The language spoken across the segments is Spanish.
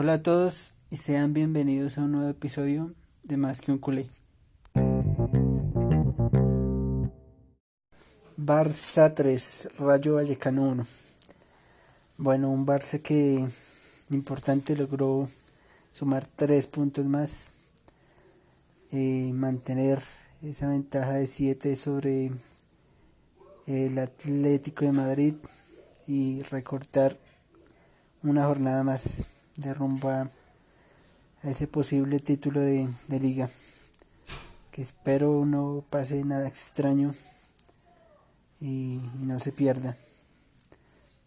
Hola a todos y sean bienvenidos a un nuevo episodio de Más que un culé. Barça 3, Rayo Vallecano 1. Bueno, un Barça que importante logró sumar tres puntos más, y mantener esa ventaja de 7 sobre el Atlético de Madrid y recortar una jornada más de rumbo a, ese posible título de, liga que espero no pase nada extraño y, no se pierda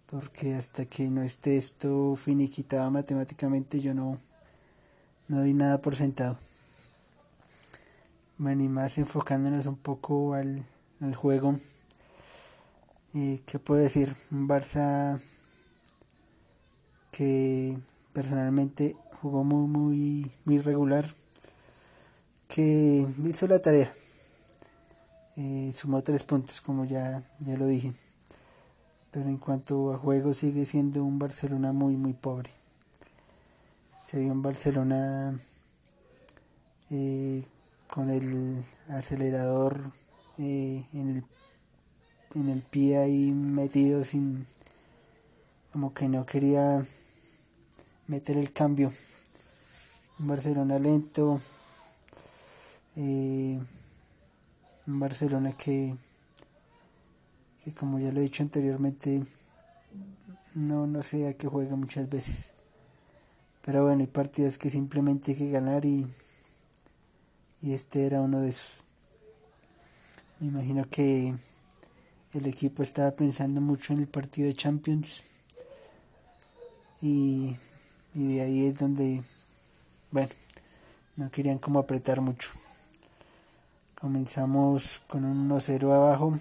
porque hasta que no esté esto finiquitado matemáticamente yo no, no doy nada por sentado. Bueno, y más enfocándonos un poco al, al juego. ¿Y ¿Qué puedo decir? Un Barça que personalmente jugó muy, muy, muy regular. Que hizo la tarea. Eh, sumó tres puntos, como ya, ya lo dije. Pero en cuanto a juego, sigue siendo un Barcelona muy, muy pobre. Se un Barcelona eh, con el acelerador eh, en el en el pie ahí metido sin como que no quería meter el cambio. Un Barcelona lento eh, un Barcelona que que como ya lo he dicho anteriormente no no sé a qué juega muchas veces. Pero bueno hay partidos que simplemente hay que ganar y y este era uno de esos. Me imagino que el equipo estaba pensando mucho en el partido de Champions y, de ahí es donde, bueno, no querían como apretar mucho. Comenzamos con un 1-0 abajo.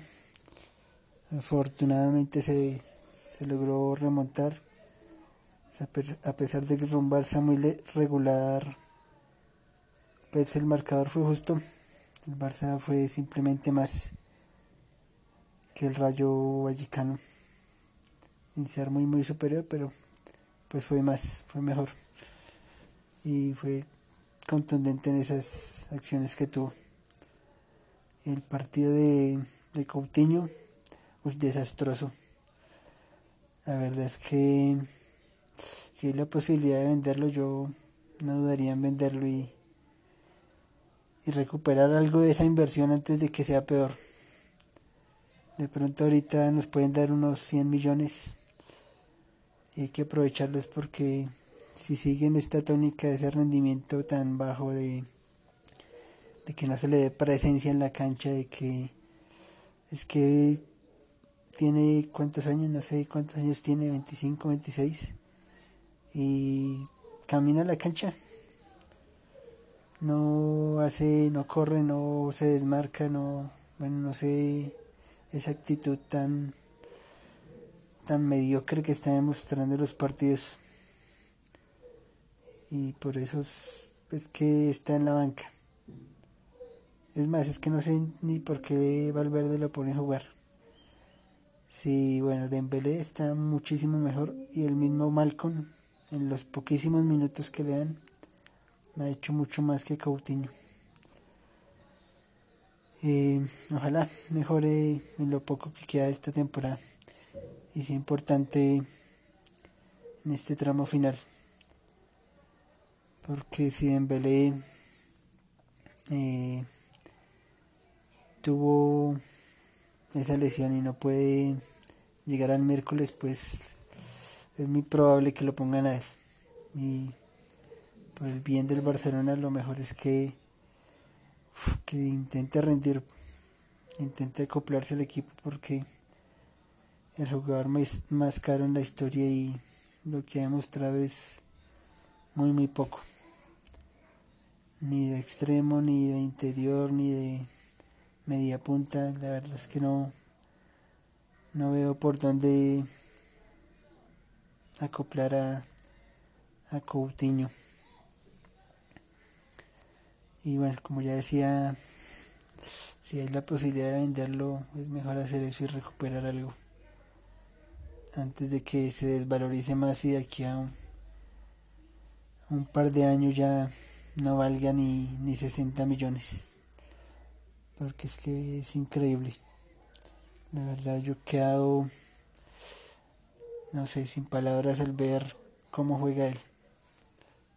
Afortunadamente se, se logró remontar. A pesar de que fue un Barça muy regular, pues el marcador fue justo. El Barça fue simplemente más que el Rayo Vallecano. Iniciar muy muy superior, pero pues fue más, fue mejor. Y fue contundente en esas acciones que tuvo. El partido de, de Coutinho, uy, desastroso. La verdad es que si hay la posibilidad de venderlo, yo no dudaría en venderlo y, y recuperar algo de esa inversión antes de que sea peor. De pronto ahorita nos pueden dar unos 100 millones hay que aprovecharlos porque si siguen esta tónica de ese rendimiento tan bajo de, de que no se le dé presencia en la cancha, de que es que tiene cuántos años, no sé cuántos años tiene, 25, 26 y camina a la cancha. No hace, no corre, no se desmarca, no, bueno, no sé esa actitud tan tan mediocre que está demostrando los partidos. Y por eso es, que está en la banca. Es más es que no sé ni por qué Valverde lo pone a jugar. Sí bueno Dembélé está muchísimo mejor y el mismo Malcolm en los poquísimos minutos que le dan ha hecho mucho más que Coutinho. Eh, ojalá mejore en lo poco que queda de esta temporada. Y es importante en este tramo final. Porque si Dembélé eh, tuvo esa lesión y no puede llegar al miércoles, pues es muy probable que lo pongan a él. Y por el bien del Barcelona lo mejor es que que intente rendir, intente acoplarse al equipo porque el jugador más, más caro en la historia y lo que ha demostrado es muy muy poco. Ni de extremo, ni de interior, ni de media punta. La verdad es que no, no veo por dónde acoplar a, a Coutinho. Y bueno, como ya decía, si hay la posibilidad de venderlo, es mejor hacer eso y recuperar algo. Antes de que se desvalorice más y de aquí a, un par de años ya no valga ni, ni 60 millones. Porque es que es increíble. La verdad yo he quedado, no sé, sin palabras al ver cómo juega él.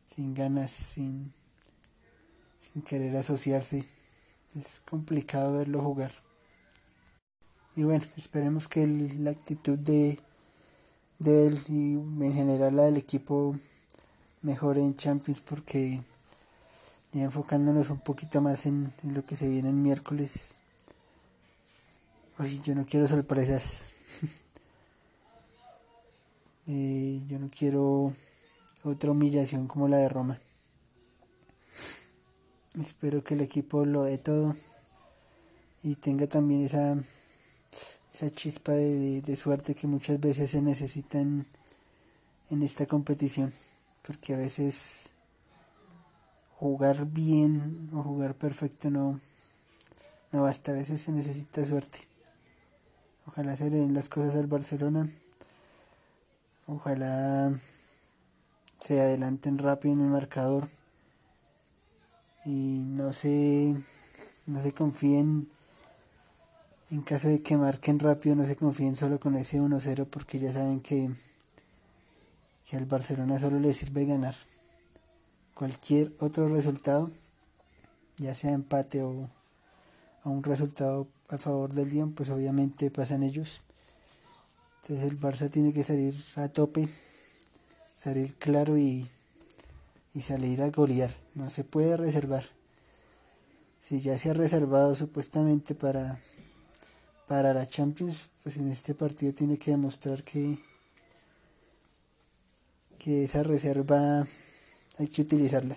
Sin ganas, sin, sin querer asociarse. Es complicado verlo jugar. Y bueno, esperemos que la actitud de, de él y en general la del equipo mejore en Champions porque ya enfocándonos un poquito más en, lo que se viene el miércoles. Oye, yo no quiero sorpresas. Eh, yo no quiero otra humillación como la de Roma. Espero que el equipo lo dé todo y tenga también esa, esa chispa de, de suerte que muchas veces se necesita en, en esta competición. Porque a veces jugar bien o jugar perfecto no, no basta, a veces se necesita suerte. Ojalá se le den las cosas al Barcelona. Ojalá se adelanten rápido en el marcador. Y no se, no se confíen, en caso de que marquen rápido, no se confíen solo con ese 1-0 porque ya saben que, que al Barcelona solo le sirve ganar cualquier otro resultado, ya sea empate o a un resultado a favor del Lyon, pues obviamente pasan ellos. Entonces el Barça tiene que salir a tope, salir claro y, y salir a golear. No se puede reservar. Si ya se ha reservado supuestamente para, para la Champions, pues en este partido tiene que demostrar que, que esa reserva hay que utilizarla.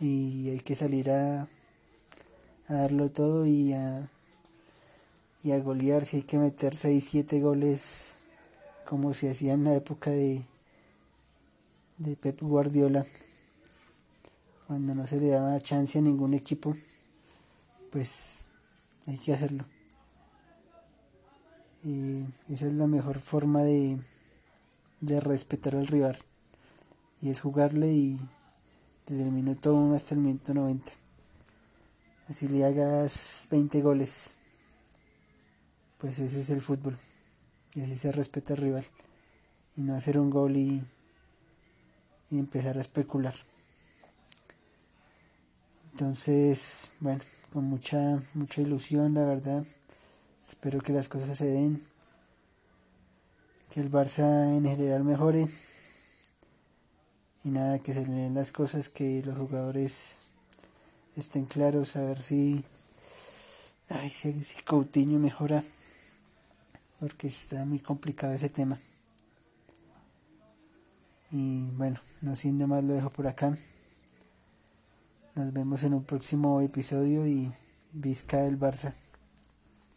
Y hay que salir a, a darlo todo y a, y a golear. Si hay que meter 6-7 goles como se hacía en la época de, de Pep Guardiola, cuando no se le daba chance a ningún equipo, pues hay que hacerlo. Y esa es la mejor forma de, de respetar al rival y es jugarle y desde el minuto 1 hasta el minuto 90. Así le hagas 20 goles, pues ese es el fútbol. Y así se respeta al rival. Y no hacer un gol y, y empezar a especular. Entonces, bueno, con mucha, mucha ilusión, la verdad. Espero que las cosas se den. Que el Barça en general mejore y nada, que se le den las cosas, que los jugadores estén claros, a ver si, ay, si, si Coutinho mejora, porque está muy complicado ese tema. Y bueno, no siendo más lo dejo por acá. Nos vemos en un próximo episodio y Vizca del Barça.